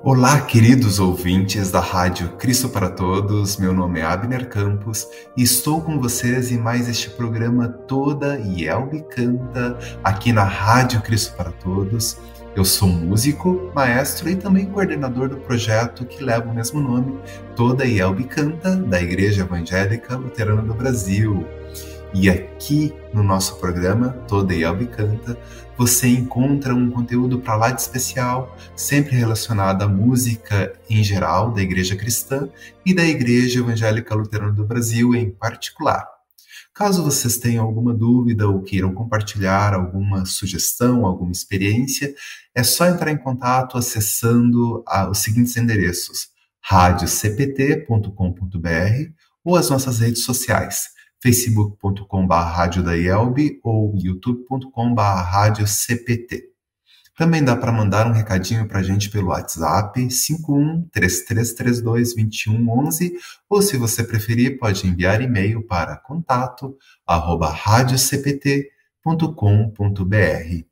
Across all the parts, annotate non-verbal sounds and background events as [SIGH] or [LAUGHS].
Olá, queridos ouvintes da Rádio Cristo para Todos. Meu nome é Abner Campos e estou com vocês em mais este programa Toda Yelbe Canta aqui na Rádio Cristo para Todos. Eu sou músico, maestro e também coordenador do projeto que leva o mesmo nome, Toda Yelbe Canta, da Igreja Evangélica Luterana do Brasil. E aqui no nosso programa, Toda Yelbe Canta, você encontra um conteúdo para lá de especial, sempre relacionado à música em geral da Igreja Cristã e da Igreja Evangélica Luterana do Brasil em particular. Caso vocês tenham alguma dúvida ou queiram compartilhar alguma sugestão, alguma experiência, é só entrar em contato acessando os seguintes endereços: radiocpt.com.br ou as nossas redes sociais facebook.com.br ou youtube.com.br rádio CPT. Também dá para mandar um recadinho para a gente pelo WhatsApp 5133322111 ou se você preferir pode enviar e-mail para contato arroba radiocpt.com.br.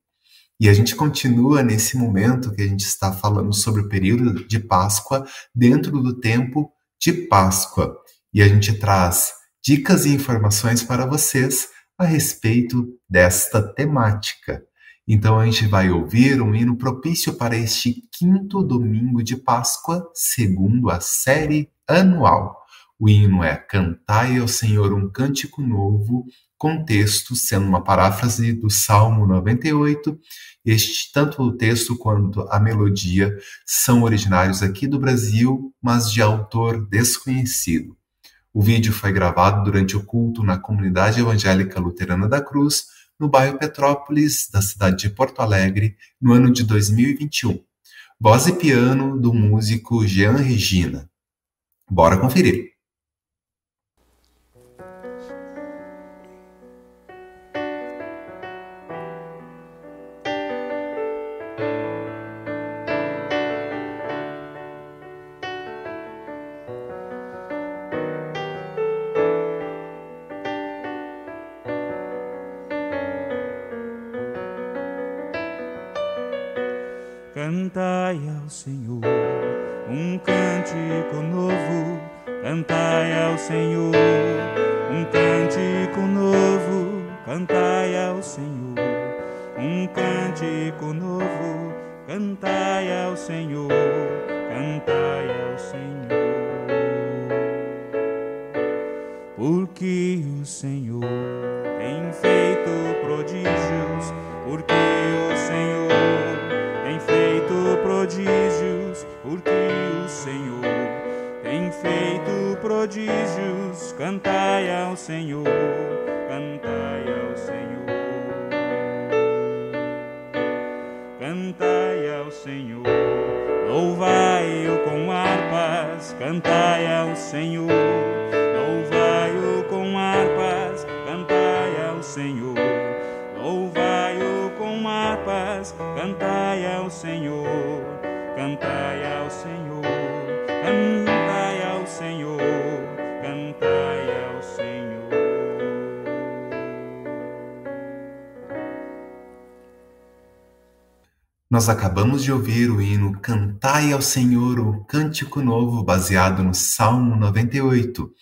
E a gente continua nesse momento que a gente está falando sobre o período de Páscoa dentro do tempo de Páscoa. E a gente traz dicas e informações para vocês a respeito desta temática. Então a gente vai ouvir um hino propício para este quinto domingo de Páscoa, segundo a série anual. O hino é Cantai ao Senhor um cântico novo, com texto sendo uma paráfrase do Salmo 98. Este, tanto o texto quanto a melodia são originários aqui do Brasil, mas de autor desconhecido. O vídeo foi gravado durante o culto na comunidade evangélica luterana da Cruz, no bairro Petrópolis, da cidade de Porto Alegre, no ano de 2021. Voz e piano do músico Jean Regina. Bora conferir! Prodígios. Cantai ao Senhor, cantai ao Senhor. Cantai ao Senhor, louvai-o com harpas, cantai ao Senhor, louvai-o com harpas, cantai ao Senhor, louvai-o com harpas, cantai ao Senhor, cantai ao Senhor, Nós acabamos de ouvir o hino Cantai ao Senhor, o cântico novo, baseado no Salmo 98.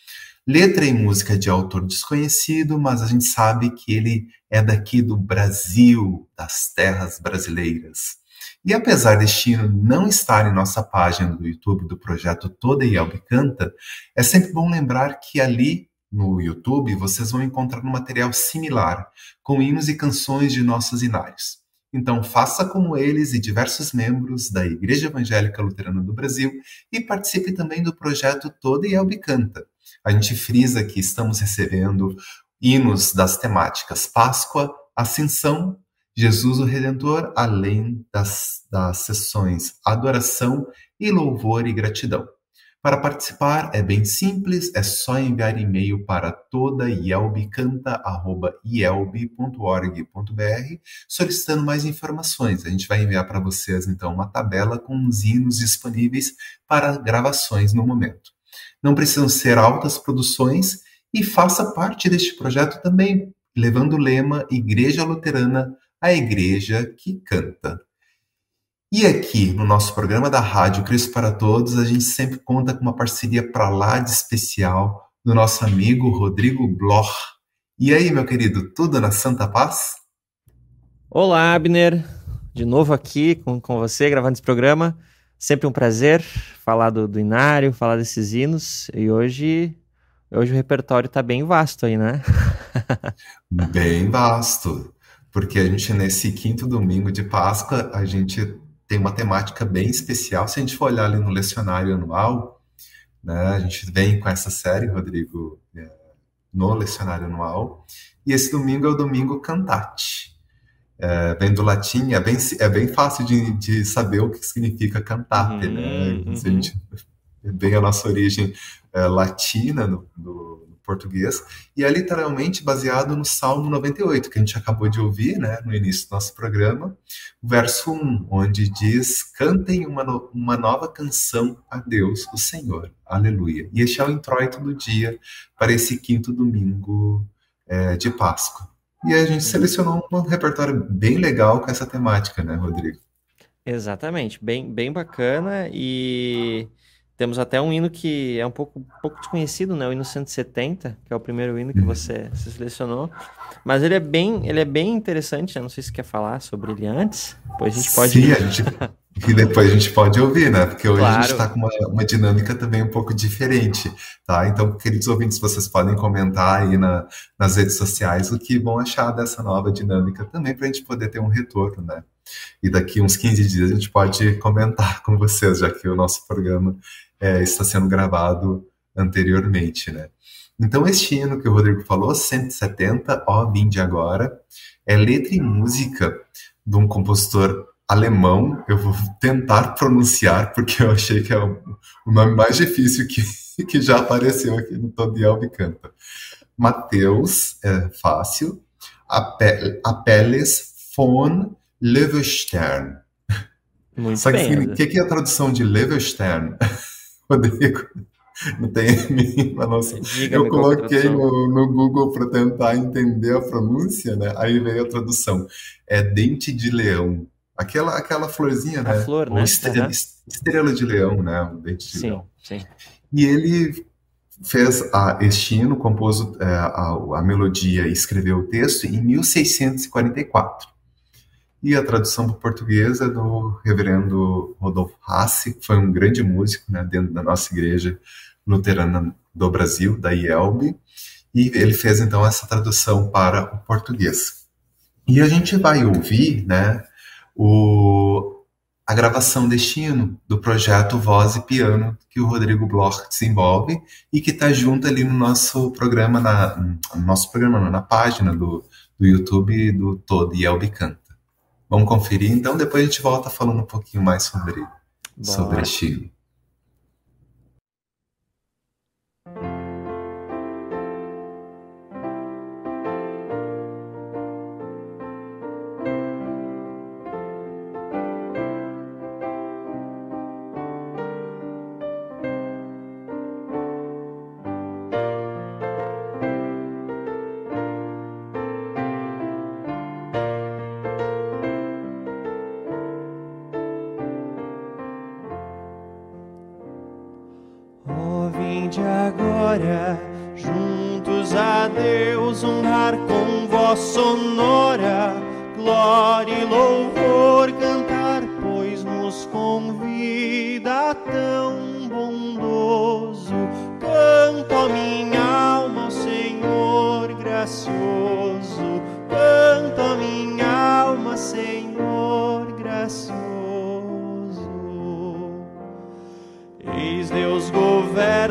Letra e música de autor desconhecido, mas a gente sabe que ele é daqui do Brasil, das terras brasileiras. E apesar deste hino não estar em nossa página do YouTube do projeto Toda Yelbe Canta, é sempre bom lembrar que ali no YouTube vocês vão encontrar um material similar, com hinos e canções de nossos inários. Então faça como eles e diversos membros da Igreja Evangélica Luterana do Brasil e participe também do projeto Toda Yelbe Canta. A gente frisa que estamos recebendo hinos das temáticas Páscoa, Ascensão, Jesus o Redentor, além das, das sessões Adoração e Louvor e Gratidão. Para participar é bem simples, é só enviar e-mail para toda solicitando mais informações. A gente vai enviar para vocês então uma tabela com os hinos disponíveis para gravações no momento. Não precisam ser altas produções e faça parte deste projeto também, levando o lema Igreja Luterana, a igreja que canta. E aqui no nosso programa da Rádio Cristo para Todos, a gente sempre conta com uma parceria para lá de especial do nosso amigo Rodrigo Bloch. E aí, meu querido, tudo na Santa Paz? Olá, Abner. De novo aqui com, com você, gravando esse programa. Sempre um prazer falar do, do Inário, falar desses hinos. E hoje, hoje o repertório está bem vasto aí, né? [LAUGHS] bem vasto. Porque a gente, nesse quinto domingo de Páscoa, a gente tem uma temática bem especial. Se a gente for olhar ali no lecionário anual, né, a gente vem com essa série, Rodrigo, é, no lecionário anual, e esse domingo é o domingo Cantate. É, vem do latim, é bem, é bem fácil de, de saber o que significa cantate, né? uhum, né? Uhum. A gente, bem a nossa origem é, latina no, no, português, e é literalmente baseado no Salmo 98, que a gente acabou de ouvir né, no início do nosso programa, verso 1, onde diz: Cantem uma, no, uma nova canção a Deus, o Senhor. Aleluia. E este é o introito do dia para esse quinto domingo é, de Páscoa. E a gente selecionou um repertório bem legal com essa temática, né, Rodrigo? Exatamente, bem, bem bacana e temos até um hino que é um pouco, um pouco desconhecido, né? O hino 170, que é o primeiro hino que uhum. você, você selecionou. Mas ele é bem, ele é bem interessante, né? Não sei se você quer falar sobre ele antes. Depois a gente pode. Sim, a gente, e depois a gente pode ouvir, né? Porque hoje claro. a gente está com uma, uma, dinâmica também um pouco diferente, tá? Então, queridos ouvintes, vocês podem comentar aí na, nas redes sociais o que vão achar dessa nova dinâmica também, para a gente poder ter um retorno, né? E daqui uns 15 dias a gente pode comentar [LAUGHS] com vocês, já que o nosso programa é, está sendo gravado anteriormente, né? Então, este hino que o Rodrigo falou, 170, ó, vinde agora, é letra e música de um compositor alemão. Eu vou tentar pronunciar, porque eu achei que é o, nome mais difícil que, [LAUGHS] que já apareceu aqui no Todiel Canta. Mateus, é fácil, Apelles von Leverstern. Muito Só que o que, que é a tradução de Leverstern? [LAUGHS] Rodrigo, não tem a mínima noção. Eu coloquei no, no Google para tentar entender a pronúncia, né? Aí veio a tradução. É dente de leão. Aquela, aquela florzinha, a né? Flor, né? Estrela, uhum. estrela de leão, né? O dente de sim, leão. Sim. E ele fez a, este hino, compôs é, a, a melodia e escreveu o texto em 1644. E a tradução para português é do reverendo Rodolfo Hassi, que foi um grande músico né, dentro da nossa igreja luterana do Brasil, da IELB, e ele fez então essa tradução para o português. E a gente vai ouvir né, o, a gravação deste hino do projeto Voz e Piano que o Rodrigo Bloch desenvolve e que está junto ali no nosso programa, na, no nosso programa, na página do, do YouTube do Todo IELB Canta. Vamos conferir, então depois a gente volta falando um pouquinho mais sobre, sobre Chile.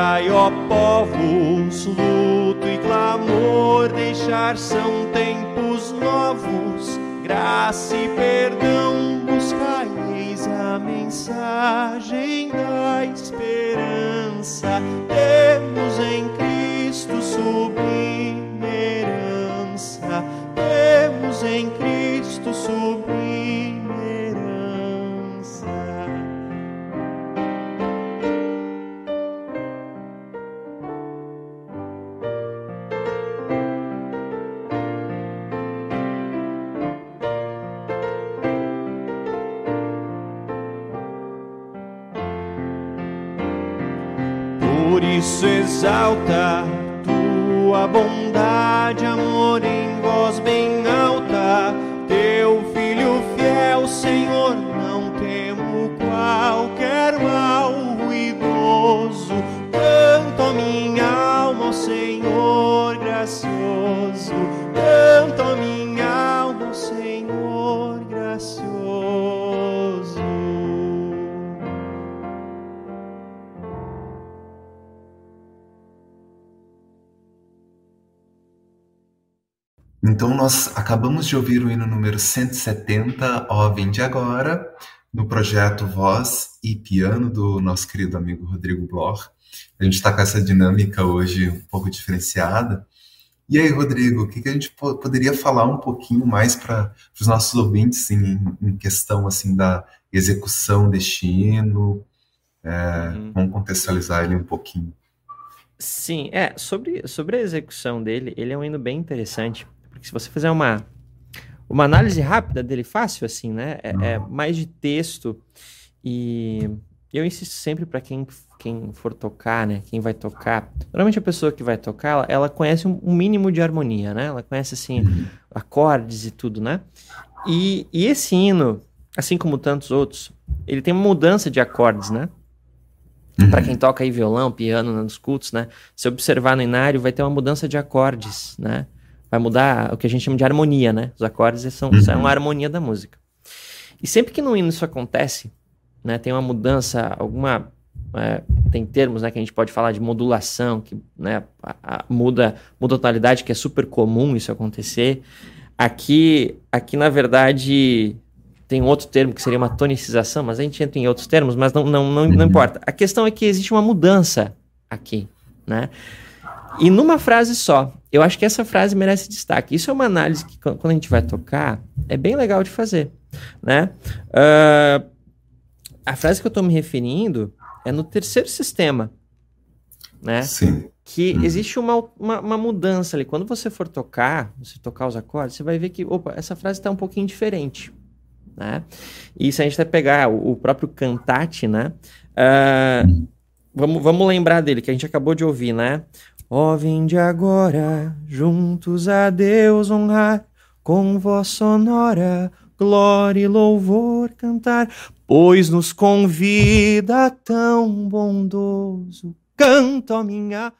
Escutai, ó povos, luto e clamor, deixar são tempos novos, graça e perdão, buscareis a mensagem da esperança, temos em Cristo sublime herança, temos em Cristo sublime. Isso exalta tua bondade, amor em voz bem alta. Teu filho fiel, Senhor, não temo qualquer mal ruidoso. Canto a minha alma Senhor gracioso. Canto a minha Então, nós acabamos de ouvir o hino número 170, Ó Vinde Agora, no projeto Voz e Piano do nosso querido amigo Rodrigo Bloch. A gente está com essa dinâmica hoje um pouco diferenciada. E aí, Rodrigo, o que, que a gente po poderia falar um pouquinho mais para os nossos ouvintes em, em, questão assim da execução deste hino? É, uhum. Vamos contextualizar ele um pouquinho. Sim, é, sobre, sobre a execução dele, ele é um hino bem interessante, porque se você fizer uma, uma análise rápida dele, fácil assim, né? É, é mais de texto e eu insisto sempre para quem, quem for tocar, né? Quem vai tocar. Normalmente a pessoa que vai tocar, ela, ela conhece um, um, mínimo de harmonia, né? Ela conhece, assim, uhum. acordes e tudo, né? E, e esse hino, assim como tantos outros, ele tem uma mudança de acordes, né? Uhum. Para quem toca aí violão, piano nos cultos, né? Se observar no inário, vai ter uma mudança de acordes, né? Vai mudar o que a gente chama de harmonia, né? Os acordes são, uhum. são a harmonia da música. E sempre que no hino isso acontece, né, tem uma mudança, alguma é, tem termos, né, que a gente pode falar de modulação, que né, a, a, muda, muda a tonalidade, que é super comum isso acontecer. Aqui, aqui na verdade, tem um outro termo que seria uma tonicização, mas a gente entra em outros termos, mas não, não, não, não uhum. importa. A questão é que existe uma mudança aqui, né? E numa frase só. Eu acho que essa frase merece destaque. Isso é uma análise que, quando a gente vai tocar, é bem legal de fazer. Né? Uh, a frase que eu estou me referindo é no terceiro sistema. Né? Sim. Que hum. existe uma, uma, uma, mudança ali. Quando você for tocar, você tocar os acordes, você vai ver que, opa, essa frase está um pouquinho diferente. Né? E se a gente vai pegar o, o próprio cantate, né? Uh, hum. vamos, vamos lembrar dele, que a gente acabou de ouvir, né? Ó, vinde agora, juntos a Deus honrar, com voz sonora, glória e louvor cantar, pois nos convida tão bondoso, canto a minha.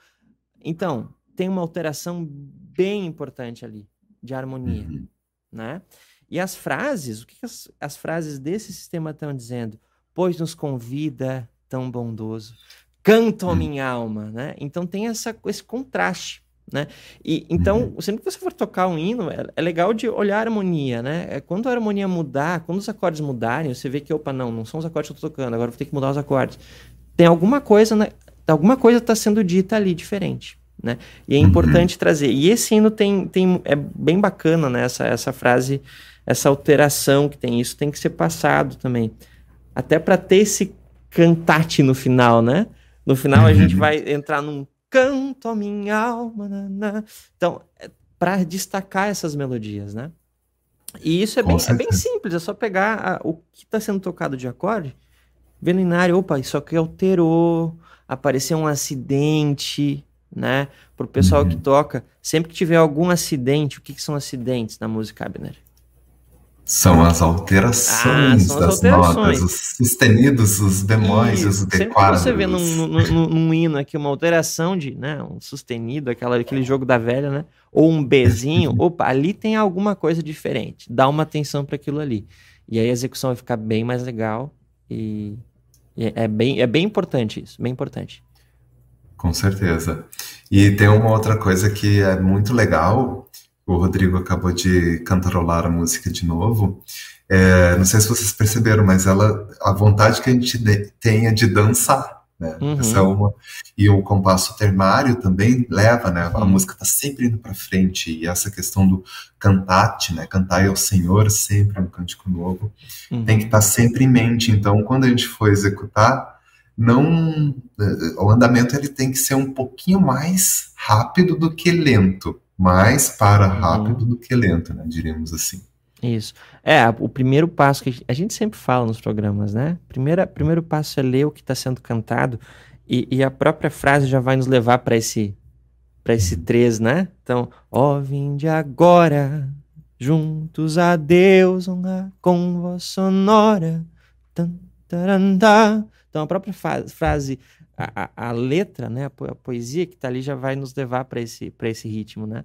Então, tem uma alteração bem importante ali, de harmonia, uhum. né? E as frases, o que, que as, as frases desse sistema estão dizendo? Pois nos convida tão bondoso canto a hum. minha alma, né? Então tem essa, esse contraste, né? E então, uhum. sempre que você for tocar um hino, é, é, legal de olhar a harmonia, né? É, quando a harmonia mudar, quando os acordes mudarem, você vê que, opa, não, não são os acordes que eu tô tocando, agora vou ter que mudar os acordes. Tem alguma coisa, né? Alguma coisa está sendo dita ali diferente. Né? E é uhum. importante trazer. E esse hino tem, tem é bem bacana, né? Essa, essa frase, essa alteração que tem. Isso tem que ser passado também. Até para ter esse cantate no final, né? No final a gente uhum. vai entrar num canto a minha alma. Naná. Então, é para destacar essas melodias, né? E isso é bem, é bem, simples, é só pegar a, o que está sendo tocado de acorde, ver no inário, opa, isso aqui alterou, apareceu um acidente, né? Para o pessoal uhum. que toca, sempre que tiver algum acidente, o que, que são acidentes na música, Abner? São as alterações ah, são as das alterações. notas, os sustenidos, os bemóis, os declaros. Sempre você vê num, num, num, hino aqui uma alteração de, né, um sustenido, aquela, aquele jogo da velha, né, ou um Bzinho, [LAUGHS] opa, ali tem alguma coisa diferente. Dá uma atenção para aquilo ali. E aí a execução vai ficar bem mais legal e, e é, bem, é bem importante isso, bem importante. Com certeza. E tem uma outra coisa que é muito legal, o Rodrigo acabou de cantarolar a música de novo. É, não sei se vocês perceberam, mas ela, a vontade que a gente tenha de dançar, né? Uhum. Essa é uma e o compasso ternário também leva, né? A uhum. música está sempre indo para frente e essa questão do cantate, né? Cantar ao Senhor sempre um cântico novo, uhum. tem que estar tá sempre em mente. Então, quando a gente for executar, não o andamento ele tem que ser um pouquinho mais rápido do que lento mais para uhum. rápido uhum. do que lento, né? Diríamos assim. Isso. É, o primeiro passo que a gente sempre fala nos programas, né? Primeira, primeiro passo é ler o que está sendo cantado E, e, a própria frase já vai nos levar para esse para esse três, né? Então, ó, oh, vinde agora, juntos a Deus, honrar com voz sonora. Então, a própria frase, a, a, a letra, né, a, po a, poesia que está ali já vai nos levar para esse, esse ritmo, né?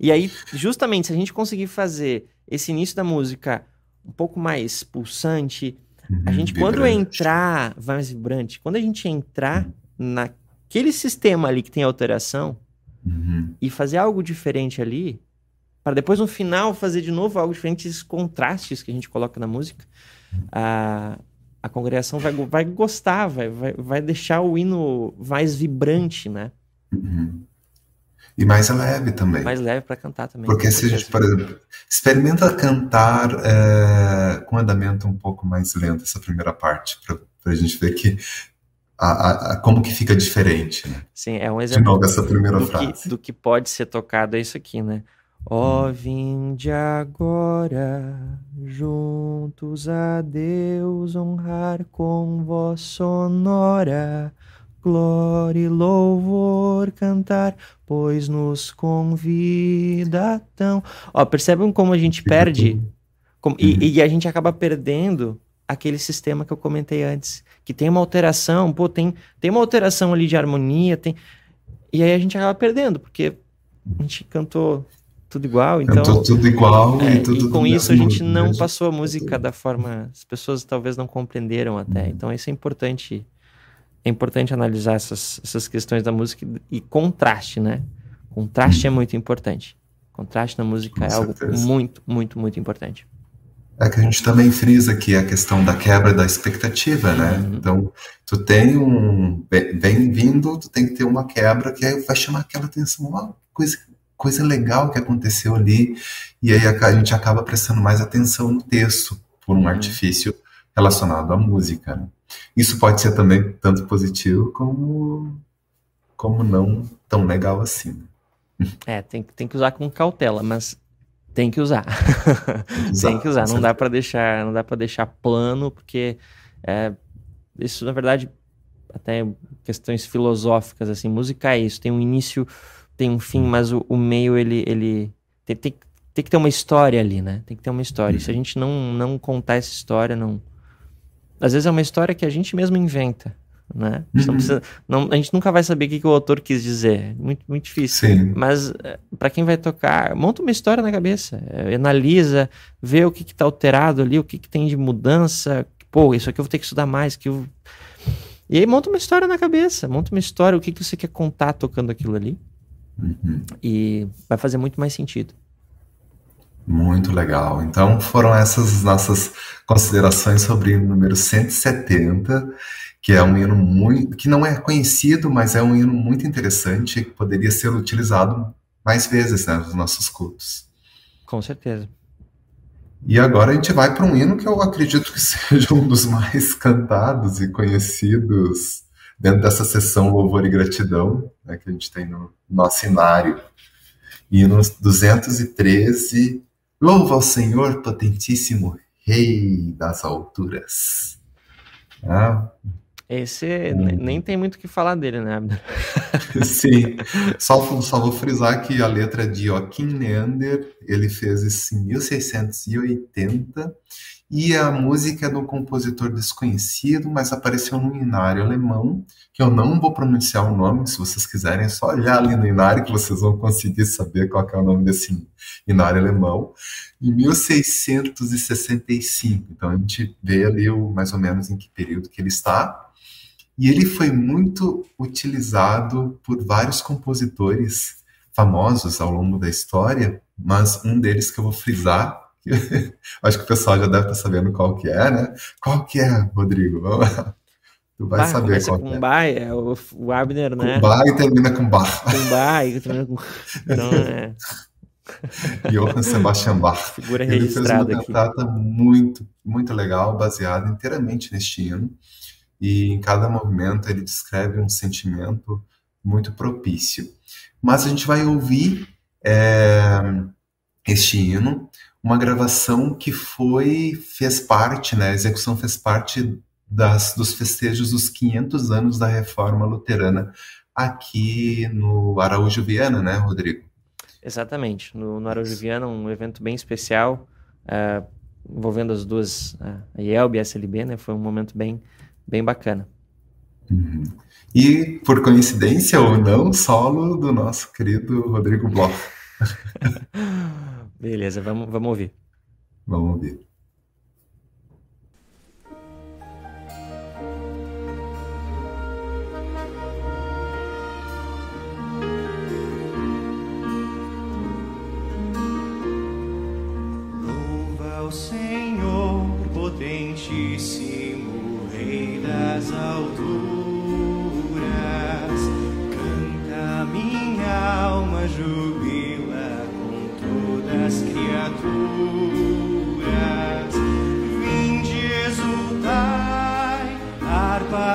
E aí, justamente, se a gente conseguir fazer esse início da música um pouco mais pulsante, a gente, vibrante. quando entrar, mais vibrante, quando a gente entrar naquele sistema ali que tem alteração uhum. e fazer algo diferente ali, para depois no final fazer de novo algo diferente, esses contrastes que a gente coloca na música, a, a congregação vai, vai gostar, vai, vai, vai deixar o hino mais vibrante, né? Uhum. E mais leve também. Mais leve para cantar também. Porque se a gente, por exemplo, experimenta cantar é, com andamento um pouco mais lento essa primeira parte, para a gente ver que a, a, como que fica diferente, né? Sim, é um exemplo De novo, essa primeira do, frase. Que, do que pode ser tocado, é isso aqui, né? Ó, oh, vinde agora, juntos a Deus honrar com voz sonora, glória e louvor cantar, pois nos convida tão. Ó, percebem como a gente perde como, e, uhum. e, a gente acaba perdendo aquele sistema que eu comentei antes, que tem uma alteração, pô, tem, tem uma alteração ali de harmonia, tem. E aí a gente acaba perdendo, porque a gente cantou tudo igual, então... Cantou tudo igual é, e tudo... E com isso a gente não passou a música da forma... As pessoas talvez não compreenderam até, uhum. então isso é importante é importante analisar essas, essas questões da música e, contraste, né? Contraste é muito importante. Contraste na música Com é certeza. algo muito, muito, muito importante. É que a gente também frisa aqui a questão da quebra da expectativa, né? Uhum. Então, tu tem um. Vem vindo, tu tem que ter uma quebra que vai chamar aquela atenção. Uma coisa, coisa legal que aconteceu ali. E aí a, a gente acaba prestando mais atenção no texto, por um uhum. artifício relacionado à música. Né? Isso pode ser também tanto positivo como, como não tão legal assim. [LAUGHS] É, tem, tem que usar com cautela, mas tem que usar. tem que [LAUGHS] usar. Não dá para deixar, não dá para deixar plano, porque é, isso na verdade até questões filosóficas assim, música é isso, tem um início, tem um fim, mas o, o meio ele ele tem, tem, tem, que ter uma história ali, né? Tem que ter uma história. Se a gente não não contar essa história, não às vezes é uma história que a gente mesmo inventa, né? A gente, uhum. precisa, não, a gente nunca vai saber o que, que o autor quis dizer, muito, muito difícil. Sim. Mas eh, para quem vai tocar, monta uma história na cabeça, é, analisa, vê o que está alterado ali, o que, que tem de mudança. Pô, isso aqui eu vou ter que estudar mais, que eu... E aí monta uma história na cabeça, monta uma história, o que, que você quer contar tocando aquilo ali. Uhum. E vai fazer muito mais sentido. Muito legal. Então foram essas nossas considerações sobre o número 170, que é um hino muito que não é conhecido, mas é um hino muito interessante que poderia ser utilizado mais vezes né, nos nossos cultos. Com certeza. E agora a gente vai para um hino que eu acredito que [LAUGHS] seja um dos mais cantados e conhecidos dentro dessa sessão Louvor e Gratidão né, que a gente tem no nosso cenário. Hino 213, Louva ao Senhor, potentíssimo Rei das alturas. Ah, Esse hum. nem tem muito o que falar dele, né? [LAUGHS] [LAUGHS] Sim. Só, só vou frisar que a letra é de Joaquim Neander, ele fez isso em 1680 e a música é um compositor desconhecido, mas apareceu no inário alemão, que eu não vou pronunciar o nome, se vocês quiserem, é só olhar ali no inário que vocês vão conseguir saber qual é o nome desse inário alemão, em 1665. Então a gente vê ali o, mais ou menos em que período que ele está. E ele foi muito utilizado por vários compositores famosos ao longo da história, mas um deles que eu vou frisar [LAUGHS] Acho que o pessoal já deve estar sabendo qual que é, né? Qual que é, Rodrigo? Tu vai bah, saber qual com é. Bar, é o, o Abner, né? Com termina com bar. Com termina com... [LAUGHS] Então, é... Johann Sebastian Bach. Figura Ele fez uma cantata muito, muito legal, baseada inteiramente neste hino. E em cada movimento ele descreve um sentimento muito propício. Mas a gente vai ouvir é, este hino uma gravação que foi fez parte, né? A execução fez parte das, dos festejos dos 500 anos da Reforma Luterana aqui no Araújo Viana, né, Rodrigo? Exatamente, no, no Araújo Viana, um evento bem especial, uh, envolvendo as duas, uh, a IELB e a SLB, né, foi um momento bem, bem bacana. Uhum. E, por coincidência ou não, solo do nosso querido Rodrigo Bloch. [LAUGHS] Beleza, vamos, vamos ouvir. Vamos ouvir.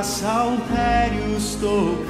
Saltérios tocar.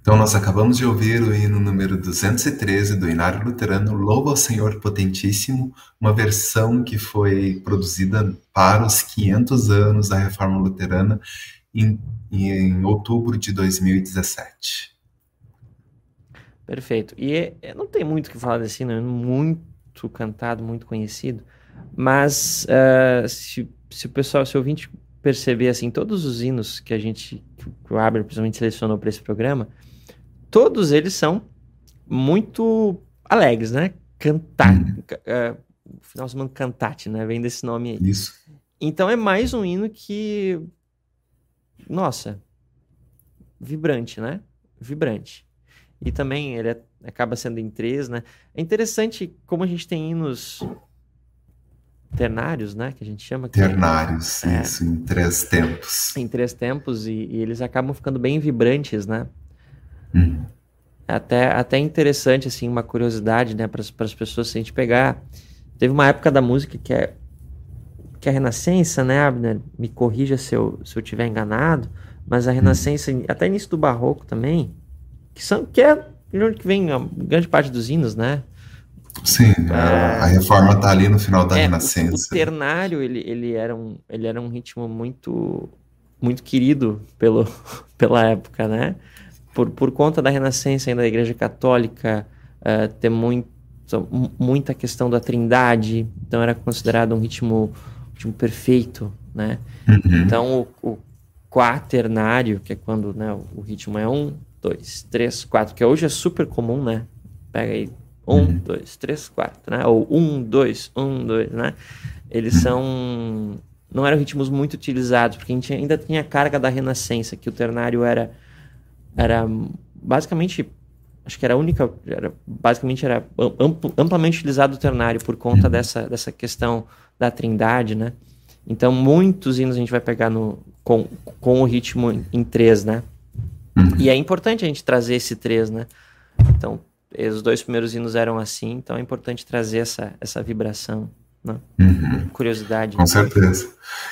Então, nós acabamos de ouvir o hino número 213 do Inário Luterano, Louva ao Senhor Potentíssimo, uma versão que foi produzida para os 500 anos da Reforma Luterana em, em outubro de 2017. Perfeito. E é- não tem muito o que falar desse hino, é muito cantado, muito conhecido. Mas ah, se, se o pessoal, se o ouvinte perceber assim, todos os hinos que a gente que o Aber principalmente selecionou para esse programa, todos eles são muito alegres, né? Cantar. Hum. O final se chama cantate, né? Vem desse nome aí. Isso. Então é mais um hino que. Nossa. Vibrante, né? Vibrante. E também ele é, acaba sendo em três, né? É interessante como a gente tem hinos ternários, né? Que a gente chama. Ternários, é, isso, em três tempos. Em três tempos, e, e eles acabam ficando bem vibrantes, né? Hum. Até, até interessante, assim, uma curiosidade, né, para as pessoas, se a gente pegar. Teve uma época da música que é, que é a Renascença, né, Abner? Me corrija se eu, se eu tiver enganado, mas a Renascença, hum. até início do Barroco também, que, são, que é onde que vem a grande parte dos hinos, né? Sim, é, a reforma está ali no final da é, Renascença. O, o, ternário, ele, ele, era um, ele era um ritmo muito, muito querido pelo, [LAUGHS] pela época, né? Por, por conta da Renascença ainda da Igreja Católica uh, ter muito, muita questão da trindade, então era considerado um ritmo, ritmo perfeito, né? Uhum. Então o, o quaternário, que é quando né, o ritmo é um, dois, três, quatro, que hoje é super comum, né? Pega aí um, uhum. dois, três, quatro, né? Ou um, dois, um, dois, né? Eles uhum. são. Não eram ritmos muito utilizados, porque a gente ainda tinha a carga da Renascença, que o ternário era. Era basicamente. Acho que era a única. Era, basicamente era amplamente utilizado o ternário por conta uhum. dessa, dessa questão da trindade, né? Então, muitos hinos a gente vai pegar no, com, com o ritmo em, em três, né? Uhum. E é importante a gente trazer esse três, né? Então, os dois primeiros hinos eram assim, então é importante trazer essa, essa vibração. Né? Uhum. Curiosidade. Com certeza.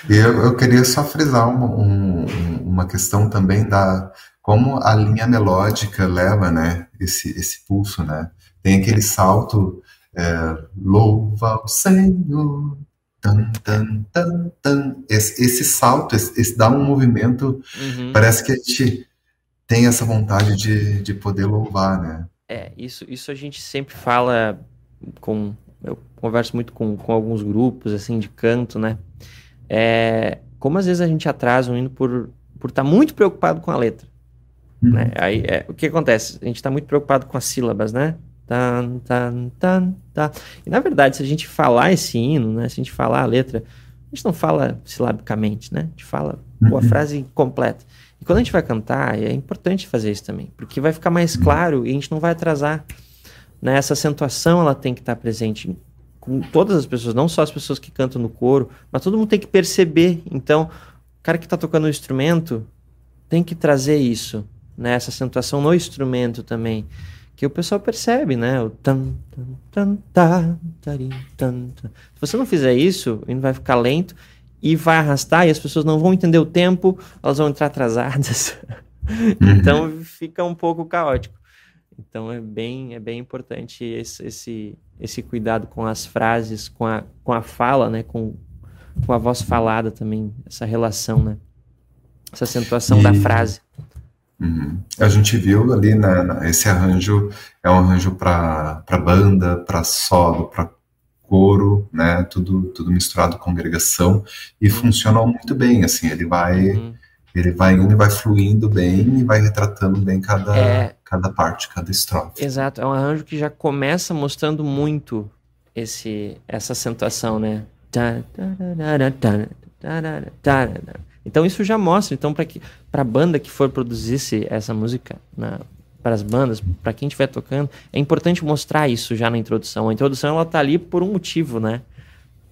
E eu, eu queria só frisar uma, um, uma questão também da como a linha melódica leva, né, esse, esse pulso, né? Tem aquele salto, é, louva o Senhor, tan, tan, tan, tan. Esse, esse salto, esse, esse, dá um movimento, uhum. parece que a gente tem essa vontade de, de poder louvar, né? É, isso, isso a gente sempre fala com. Eu converso muito com, com alguns grupos, assim, de canto, né? É, como às vezes a gente atrasa um hino por por estar tá muito preocupado com a letra. Uhum. Né? Aí, é, o que acontece? A gente está muito preocupado com as sílabas, né? Tan, tan, tan, tan. E na verdade, se a gente falar esse hino, né? Se a gente falar a letra, a gente não fala silabicamente, né? A gente fala uhum. a frase completa. E quando a gente vai cantar, é importante fazer isso também, porque vai ficar mais claro e a gente não vai atrasar. Né? Essa acentuação ela tem que estar presente com todas as pessoas, não só as pessoas que cantam no coro, mas todo mundo tem que perceber. Então, o cara que está tocando o instrumento tem que trazer isso, né? essa acentuação no instrumento também que o pessoal percebe, né? O tan, tan, tan, tarim, tan, tan. Se você não fizer isso, ele vai ficar lento e vai arrastar e as pessoas não vão entender o tempo, elas vão entrar atrasadas. [LAUGHS] Uhum. então fica um pouco caótico. Então é bem, é bem importante esse, esse, esse cuidado com as frases, com a, com a fala, né? Com, com a voz falada também, essa relação, né? Essa acentuação e... da frase. Uhum. A gente viu ali, né, esse arranjo é um arranjo para banda, para solo, para coro, né, tudo, tudo misturado com congregação e uhum. funcionou muito bem, assim, ele vai uhum. ele vai indo e vai fluindo bem e vai retratando bem cada, é... cada parte, cada estrofe. Exato, é um arranjo que já começa mostrando muito esse essa acentuação, né? Então isso já mostra, então para que para a banda que for produzisse essa música na para as bandas, para quem estiver tocando, é importante mostrar isso já na introdução. A introdução ela tá ali por um motivo, né?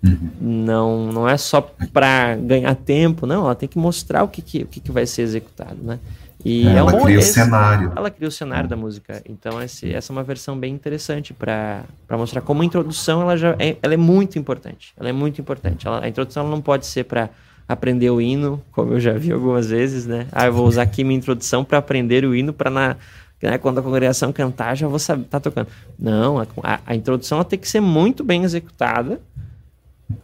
Uhum. Não, não é só para ganhar tempo, não. Ela tem que mostrar o que, que, o que, que vai ser executado, né? E é, é ela um cria esse, o cenário. Ela cria o cenário da música. Então esse, essa é uma versão bem interessante para mostrar como a introdução ela já é, ela é muito importante. Ela é muito importante. Ela, a introdução não pode ser para aprender o hino, como eu já vi algumas vezes, né? Ah, eu vou usar aqui minha introdução para aprender o hino para na né, quando a congregação cantar, já vou saber, tá tocando. Não, a, a introdução tem que ser muito bem executada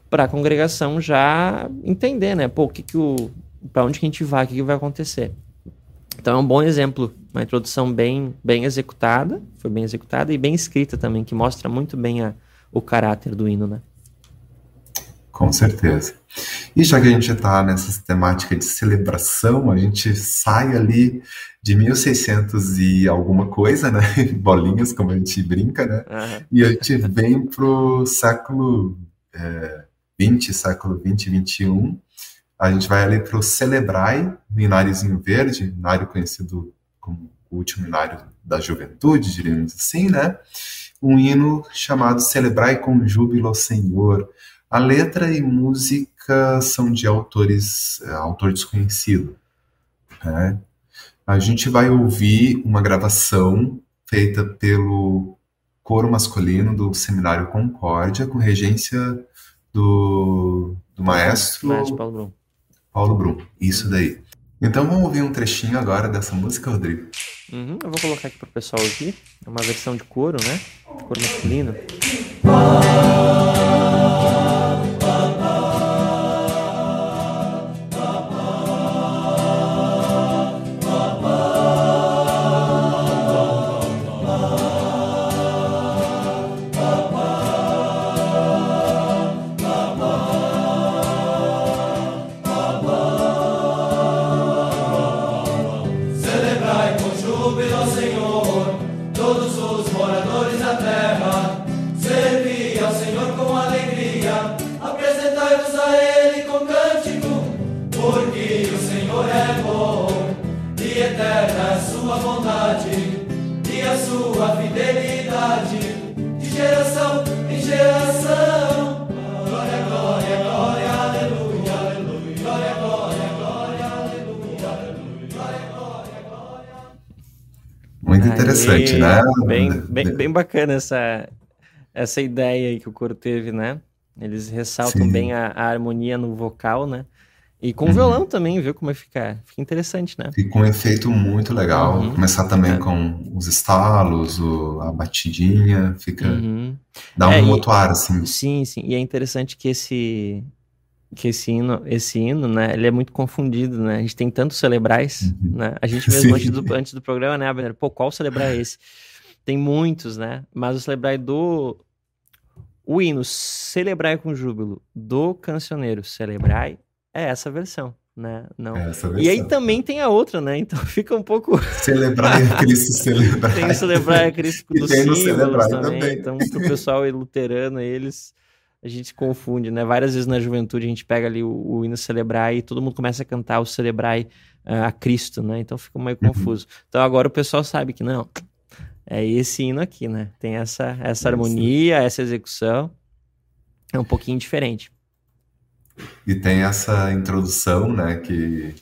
para a congregação já entender, né? Pô, que que o para onde que a gente vai, o que, que vai acontecer. Então é um bom exemplo, uma introdução bem bem executada, foi bem executada e bem escrita também, que mostra muito bem a, o caráter do hino, né? Com certeza. E já que a gente está nessa temática de celebração, a gente sai ali de 1600 e alguma coisa, né? [LAUGHS] Bolinhas, como a gente brinca, né? Uhum. E a gente vem para o século é, 20, século 20 e 21. A gente vai ali para o Celebrai, no Ináriozinho Verde, inário conhecido como o último inário da juventude, diríamos assim, né? Um hino chamado Celebrai com Júbilo Senhor. A letra e música são de autores, é, autor desconhecido. Né? A gente vai ouvir uma gravação feita pelo coro masculino do Seminário Concórdia, com regência do, do maestro, maestro Paulo Brum. Paulo Brum, isso daí. Então vamos ouvir um trechinho agora dessa música, Rodrigo. Uhum, eu vou colocar aqui para o pessoal ouvir. É uma versão de coro, né? Coro masculino. Interessante, né? Bem, bem, bem bacana essa, essa ideia aí que o coro teve, né? Eles ressaltam Sim. bem a, a, harmonia no vocal, né? E com o uhum. violão também, viu como é fica, fica interessante, né? Fica um efeito muito legal. Uhum. Começar também é. com os estalos, o, a batidinha, fica. Uhum. dá um é, outro ar, assim. Sim, sim. E é interessante que esse, que esse hino, esse hino, né, ele é muito confundido, né? A gente tem tantos celebrais, uhum. né? A gente mesmo antes do, antes do programa, né, Abner? Pô, qual celebrar é esse? Tem muitos, né? Mas o celebrar do o hino Celebrai com Júbilo do cancioneiro Celebrai é essa versão, né? Não. É versão. E aí também tem a outra, né? Então [LAUGHS] fica um pouco Celebrai a Cristo [LAUGHS] celebrai. Tem o Celebrai a Cristo do símbolos também. também. Então pro pessoal luterano eles a gente confunde, né? Várias vezes na juventude a gente pega ali o, o hino celebrar e todo mundo começa a cantar o celebrar uh, a Cristo, né? Então fica meio uhum. confuso. Então agora o pessoal sabe que não, é esse hino aqui, né? Tem essa, essa harmonia, essa execução. É um pouquinho diferente. E tem essa introdução, né? Que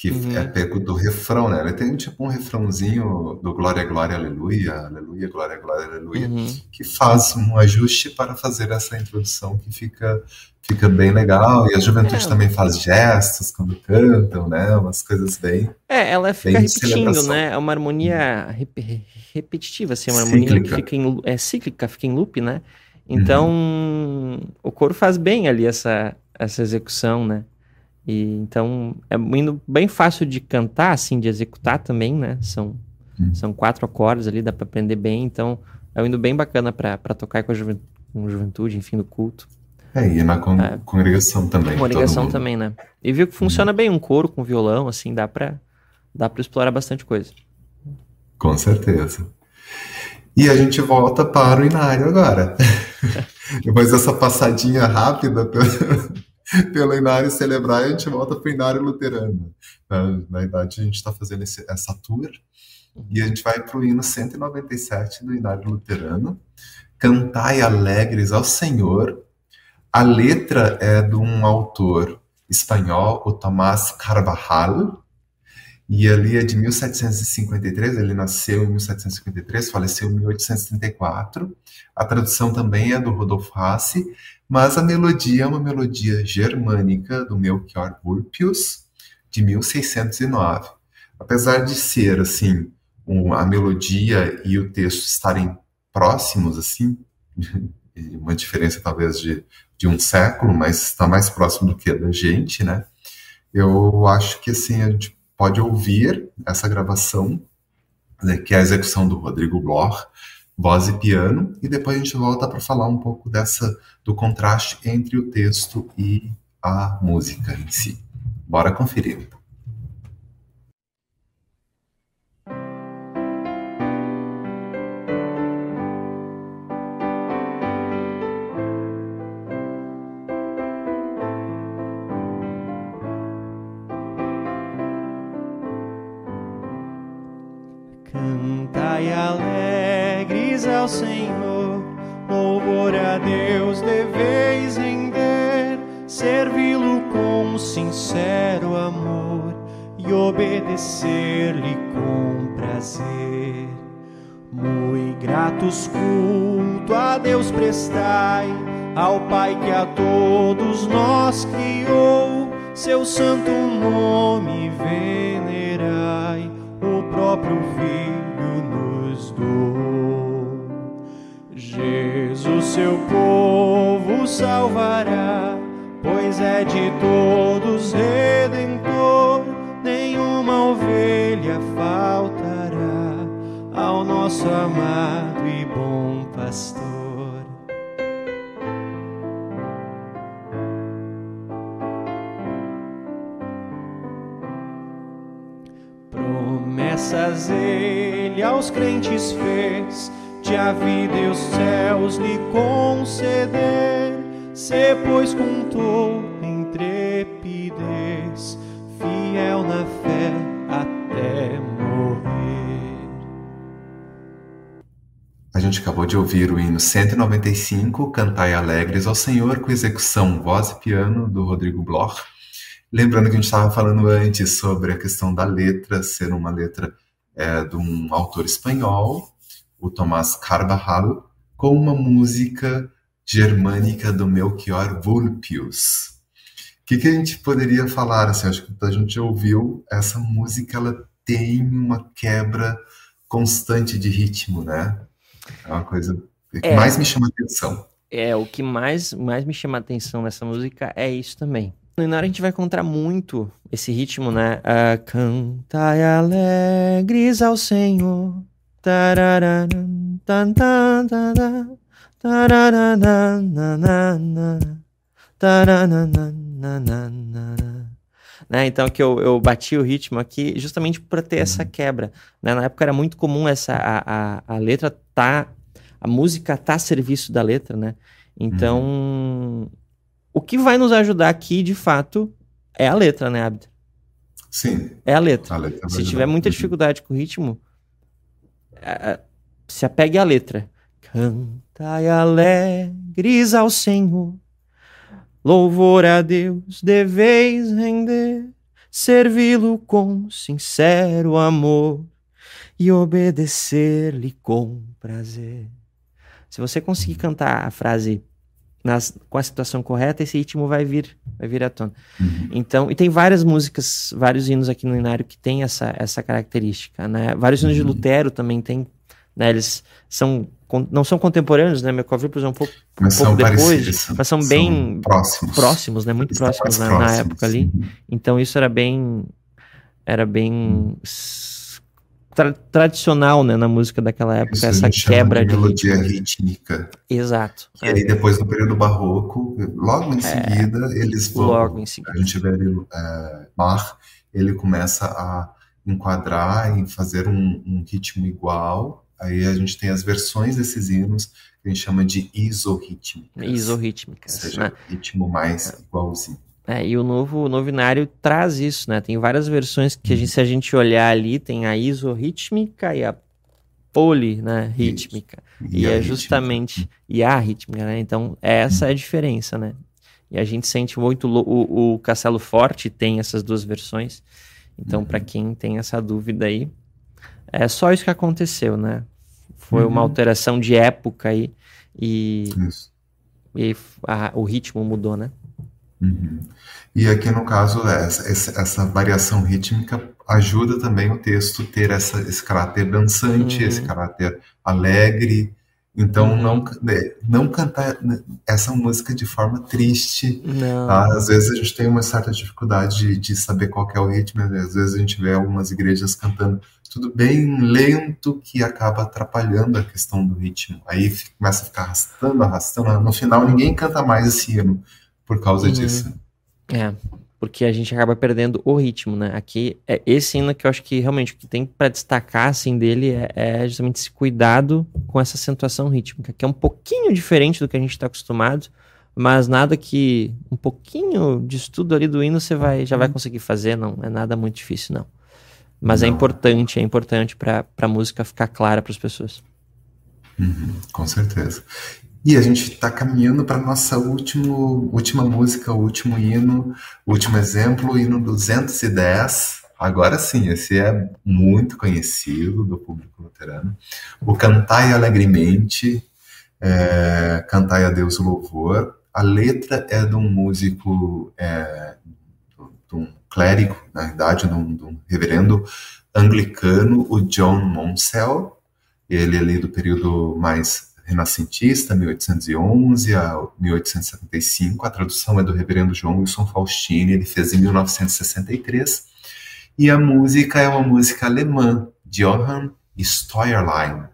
que uhum. é pego do refrão, né? Ele tem tipo um refrãozinho do Glória, Glória, Aleluia, Aleluia, Glória, Glória, Aleluia, uhum. que faz um ajuste para fazer essa introdução que fica, fica bem legal. E a juventude é. também faz gestos quando cantam, né? Umas coisas bem. É, ela fica repetindo, né? É uma harmonia uhum. rep repetitiva, assim, uma harmonia cíclica. que fica em, é cíclica, fica em loop, né? Então, uhum. o coro faz bem ali essa, essa execução, né? E, então, é indo bem fácil de cantar, assim, de executar também, né? São, hum. são quatro acordes ali, dá para aprender bem. Então, é um indo bem bacana para tocar com a juventude, com juventude, enfim, no culto. É, e na con é. congregação também. Congregação também, né? E viu que funciona hum. bem um coro com violão, assim, dá para dá pra explorar bastante coisa. Com certeza. E a gente volta para o Inário agora. [LAUGHS] Depois dessa passadinha rápida [LAUGHS] pelo, Inário Celebrar, a gente volta para o Inário Luterano. Na, na verdade, a gente está fazendo esse, essa tour e a gente vai para o hino 197 do Inário Luterano. Cantai alegres ao Senhor. A letra é de um autor espanhol, o Tomás Carvajal, e ali é de 1753, ele nasceu em 1753, faleceu em 1834. A tradução também é do Rodolfo Hassi, mas a melodia é uma melodia germânica do Melchior Vulpius, de 1609. Apesar de ser, assim, um, a melodia e o texto estarem próximos, assim, [LAUGHS] uma diferença talvez de, de um século, mas está mais próximo do que da gente, né? Eu acho que, assim, a gente pode ouvir essa gravação, né, que é a execução do Rodrigo Bloch, voz e piano, e depois a gente volta para falar um pouco dessa do contraste entre o texto e a música em si. Bora conferir. Senhor, louvor a Deus deveis render, servi-lo com sincero amor e obedecer-lhe com prazer. Muito gratos culto a Deus prestai, ao Pai que a todos nós criou, seu santo nome venerai, o próprio Filho nos doou. Jesus, seu povo salvará, pois é de todos redentor, nenhuma ovelha faltará ao nosso amado e bom pastor. Promessas ele aos crentes fez, a vida e os céus lhe conceder. Se pois com toda intrepidez, fiel na fé até morrer. A gente acabou de ouvir o hino 195, Cantai Alegres ao Senhor, com execução voz e piano do Rodrigo Bloch. Lembrando que a gente estava falando antes sobre a questão da letra ser uma letra é, de um autor espanhol, o Tomás Carvajal, com uma música germânica do Melchior Vulpius. O que, que a gente poderia falar? Assim, acho que a gente ouviu essa música, ela tem uma quebra constante de ritmo, né? É uma coisa que É. mais me chama atenção. É, o que mais, mais me chama a atenção nessa música é isso também. No Inara a gente vai encontrar muito esse ritmo, né? Ah, Cantai alegres ao Senhor. Né? Então que eu, eu bati o ritmo aqui justamente para ter essa quebra. né? Na época era muito comum essa a, a, a letra tá a música tá a serviço da letra, né? Então, o que vai nos ajudar aqui, de fato, é a letra, né, Abda? Sim, É a letra. a letra Se tiver muita Uhum. dificuldade com o ritmo, se apegue à letra. Cantai alegres ao Senhor, louvor a Deus deveis render, servi-lo com sincero amor e obedecer-lhe com prazer. Se você conseguir cantar a frase nas- com a situação correta, esse ritmo vai vir, vai vir à tona. Uhum. Então, e tem várias músicas, vários hinos aqui no Inário que tem essa, essa característica, né? Vários hinos de Uhum. Lutero também tem, né? Eles são, não são contemporâneos, né? Meu é um pouco, um pouco são depois, mas são bem próximos. próximos, né? Muito próximos mais na, na próximos. época ali. Uhum. Então isso era bem, era bem s- tra- tradicional, né? Na música daquela época, Isso essa quebra de melodia ritmo. rítmica. Exato. E aí depois no período barroco, logo em seguida, eles vão. É. Logo em seguida. A gente vê ali é, Bach, ele começa a enquadrar e fazer um, um ritmo igual. Aí a gente tem as versões desses hinos que a gente chama de isorrítmicas. Ou Isorrítmicas, seja, né? ritmo mais igualzinho. É, e o novo, o novo Inário traz isso, né? Tem várias versões que a gente, se a gente olhar ali, tem a isorrítmica e a poli, né? Rítmica. E, a é rítmica. justamente. E a rítmica, né? Então, essa é a diferença, né? E a gente sente muito. O, o Castelo Forte tem essas duas versões. Então, para quem tem essa dúvida aí, é só isso que aconteceu, né? Foi uma Uhum. alteração de época aí. E, Isso. e a- o ritmo mudou, né? Uhum. E aqui no caso, essa, essa, variação rítmica ajuda também o texto ter essa, esse caráter dançante, Uhum. esse caráter alegre, Então, uhum. não, né, não cantar essa música de forma triste. Tá? Às vezes a gente tem uma certa dificuldade de, de, saber qual é o ritmo, às vezes a gente vê algumas igrejas cantando tudo bem lento que acaba atrapalhando a questão do ritmo. Aí começa a ficar arrastando, arrastando. No final, ninguém canta mais esse hino por causa uhum. disso. É, porque a gente acaba perdendo o ritmo, né? Aqui, é esse hino que eu acho que realmente o que tem para destacar, assim, dele é, é, justamente esse cuidado com essa acentuação rítmica, que é um pouquinho diferente do que a gente está acostumado, mas nada que um pouquinho de estudo ali do hino você vai, já vai uhum. conseguir fazer, não é nada muito difícil, não. Mas é não. é importante, é importante para a música ficar clara para as pessoas. Uhum, com certeza. E a gente está caminhando para nossa último, última música, último hino, último exemplo, hino 210. Agora sim, esse é muito conhecido do público luterano. O Cantai Alegremente, é, Cantai a Deus o Louvor. A letra é de um músico, é, de um clérigo, na verdade, de um, de um reverendo anglicano, o John Monsell. Ele é ali do período mais renascentista, 1811 a 1875. A tradução é do reverendo João Wilson Faustini, ele fez em 1963. E a música é uma música alemã, de Johann Steuerlein,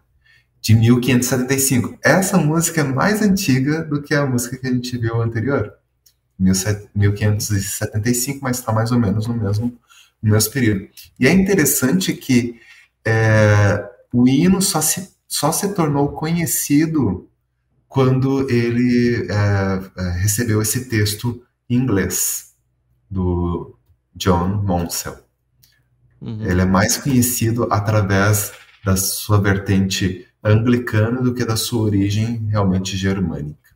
de 1575. Essa música é mais antiga do que a música que a gente viu anterior, 1575, mas está mais ou menos no mesmo, no mesmo período. E é interessante que é, o hino só se só se tornou conhecido quando ele é, é, recebeu esse texto em inglês do John Monsell. Uhum. Ele é mais conhecido através da sua vertente anglicana do que da sua origem realmente germânica.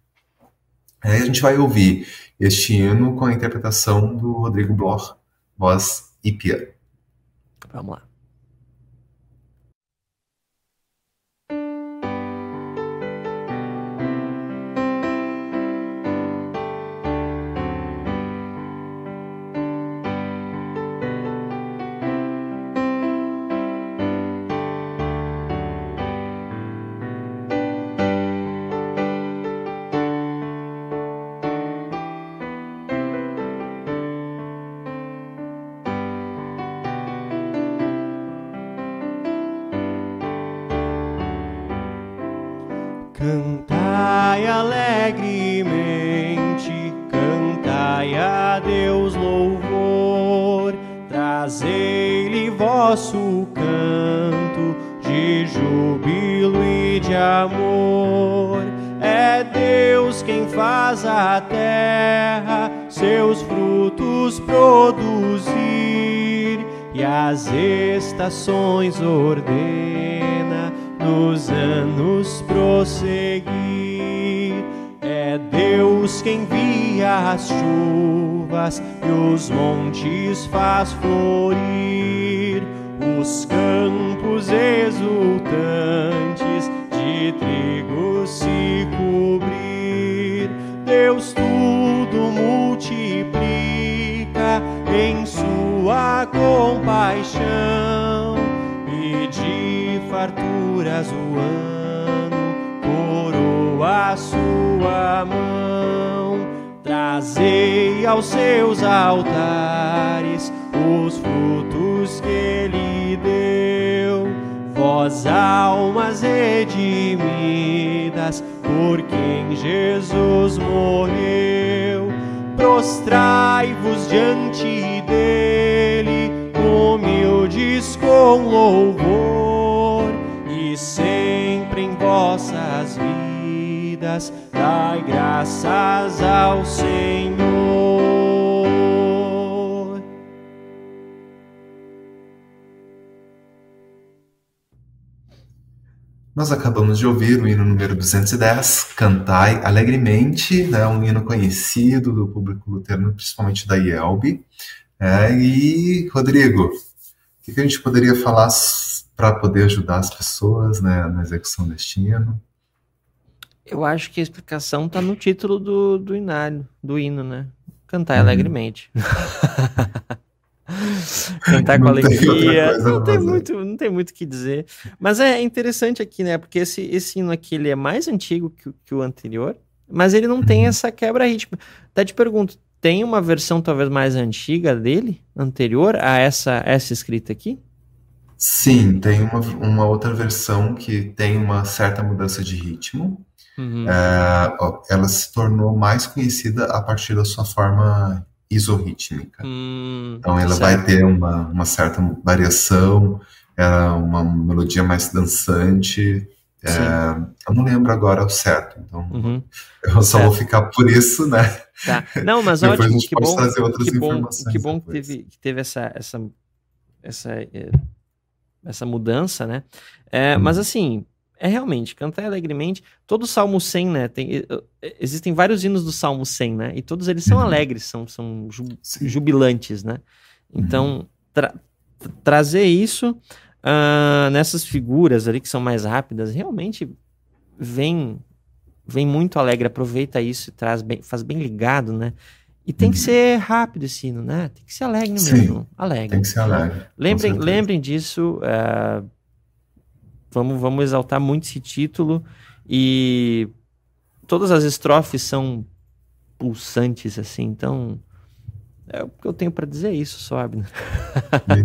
Aí a gente vai ouvir este hino com a interpretação do Rodrigo Bloch, voz e piano. Vamos lá. Estações ordena, nos anos prosseguir. É Deus quem envia as chuvas e os montes faz florir, o ano, coroa sua mão. Trazei aos seus altares os frutos que ele deu. Vós, almas redimidas, por quem Jesus morreu, prostrai-vos diante dele, humildes com louvor em vossas vidas, dai graças ao Senhor. Nós acabamos de ouvir o hino número 210, Cantai Alegremente, né, um hino conhecido do público luterano, principalmente da IELB. É, e, Rodrigo, o que, que a gente poderia falar para poder ajudar as pessoas né, na execução deste hino? Eu acho que a explicação está no título do, do inário, do hino, né? Cantar uhum. alegremente. [LAUGHS] Cantar com Não alegria. Não tem fazer. muito, não tem muito o que dizer. Mas é interessante aqui, né? Porque esse, esse hino aqui ele é mais antigo que, o- que o anterior, mas ele não tem Uhum. essa quebra-ritmo. Até te pergunto, tem uma versão talvez mais antiga dele, anterior a essa, essa escrita aqui? Sim, tem uma, uma outra versão que tem uma certa mudança de ritmo. Uhum. É, ela se tornou mais conhecida a partir da sua forma isorrítmica. Hum, Então ela certo. vai ter uma, uma certa variação, é uma melodia mais dançante. É, eu não lembro agora o certo, então Uhum. eu só Certo. vou ficar por isso, né? Tá. Não, mas [LAUGHS] ótimo, que bom, que bom, que bom que depois. teve, que teve essa, essa, essa, eh, essa mudança, né? É, Hum. Mas assim, é realmente, cantar alegremente, todo o Salmo 100, né? Tem, eh, existem vários hinos do Salmo 100, né? E todos eles são Uhum. alegres, são, são ju- jubilantes, né? Uhum. Então, tra- tra- trazer isso ah, nessas figuras ali que são mais rápidas, realmente vem vem muito alegre, aproveita isso e traz bem, faz bem ligado, né? E tem que Uhum. ser rápido esse hino, né? Tem que ser alegre Sim. mesmo, alegre. Tem que ser alegre. com Lembrem, lembrem disso. ah, vamos, vamos exaltar muito esse título. E todas as estrofes são pulsantes, assim. Então, é o que eu tenho para dizer é isso, só, Abner.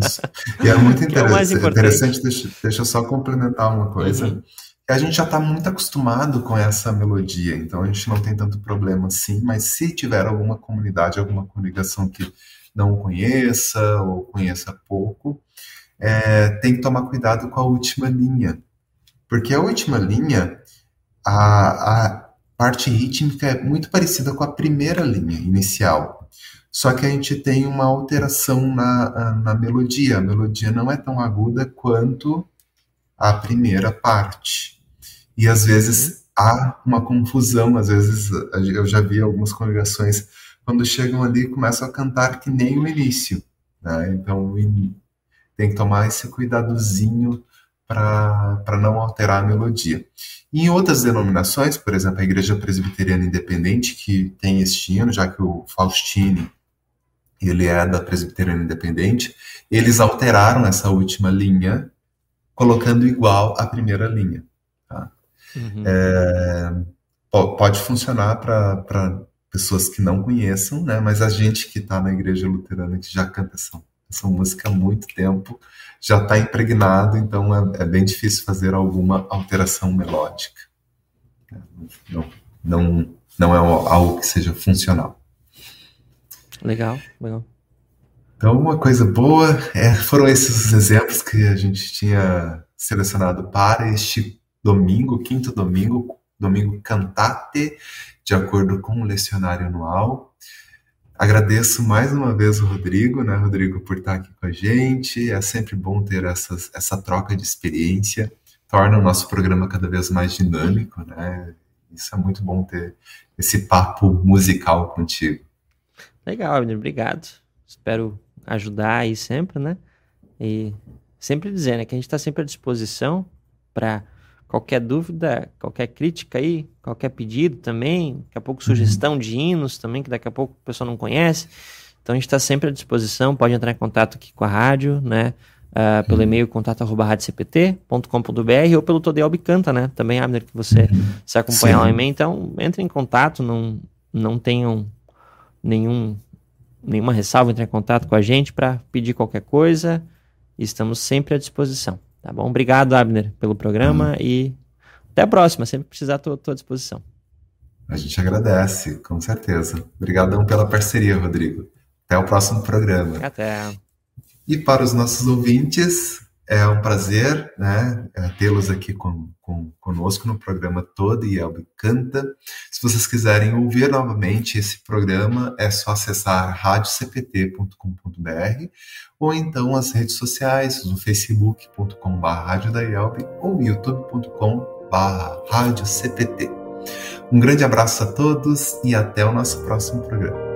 Isso. E é muito [LAUGHS] Que é interessante, deixa, deixa eu só complementar uma coisa. Uhum. A gente já está muito acostumado com essa melodia, então a gente não tem tanto problema assim, mas se tiver alguma comunidade, alguma congregação que não conheça ou conheça pouco, é, tem que tomar cuidado com a última linha. Porque a última linha, a, a parte rítmica é muito parecida com a primeira linha inicial. Só que a gente tem uma alteração na, na melodia. A melodia não é tão aguda quanto a primeira parte. E às vezes há uma confusão, às vezes eu já vi algumas congregações quando chegam ali começam a cantar que nem o início, né? Então em- tem que tomar esse cuidadozinho para não alterar a melodia. E em outras denominações, por exemplo, a Igreja Presbiteriana Independente, que tem este hino, já que o Faustini ele é da Presbiteriana Independente, eles alteraram essa última linha, colocando igual à primeira linha. Uhum. É, po- pode funcionar para pessoas que não conheçam, né? Mas a gente que está na igreja luterana, que já canta essa, essa música há muito tempo, já está impregnado, então é, é bem difícil fazer alguma alteração melódica. Não, não, não é algo que seja funcional. Legal, legal. Então, uma coisa boa é, foram esses os exemplos que a gente tinha selecionado para este domingo, quinto domingo, domingo cantate, de acordo com o lecionário anual. Agradeço mais uma vez o Rodrigo, né, Rodrigo, por estar aqui com a gente. É sempre bom ter essas, essa troca de experiência, torna o nosso programa cada vez mais dinâmico, né? Isso é muito bom ter esse papo musical contigo. Legal, Abner, obrigado. Espero ajudar aí sempre, né? E sempre dizer, né, que a gente está sempre à disposição para qualquer dúvida, qualquer crítica aí, qualquer pedido também, daqui a pouco sugestão de hinos também, que daqui a pouco o pessoal não conhece. Então a gente está sempre à disposição, pode entrar em contato aqui com a rádio, né? ah, pelo e-mail contato.radiocpt.com.br ou pelo Todel Bicanta, né? Também, Abner, que você se acompanha Sim. lá em e-mail. Então, entre em contato, não, não tenham nenhum, nenhuma ressalva, entre em contato com a gente para pedir qualquer coisa. Estamos sempre à disposição, tá bom? Obrigado, Abner, pelo programa e até a próxima. Sempre precisar, estou à disposição. A gente agradece, com certeza. Obrigadão pela parceria, Rodrigo. Até o próximo programa. Até. E para os nossos ouvintes, é um prazer né, é, tê-los aqui com, com, conosco no programa Todo e Elbe Canta. Se vocês quiserem ouvir novamente esse programa, é só acessar radiocpt.com.br ou então as redes sociais, no facebook.com.br Rádio da Elbe ou youtube.com.br Rádio CPT. Um grande abraço a todos e até o nosso próximo programa.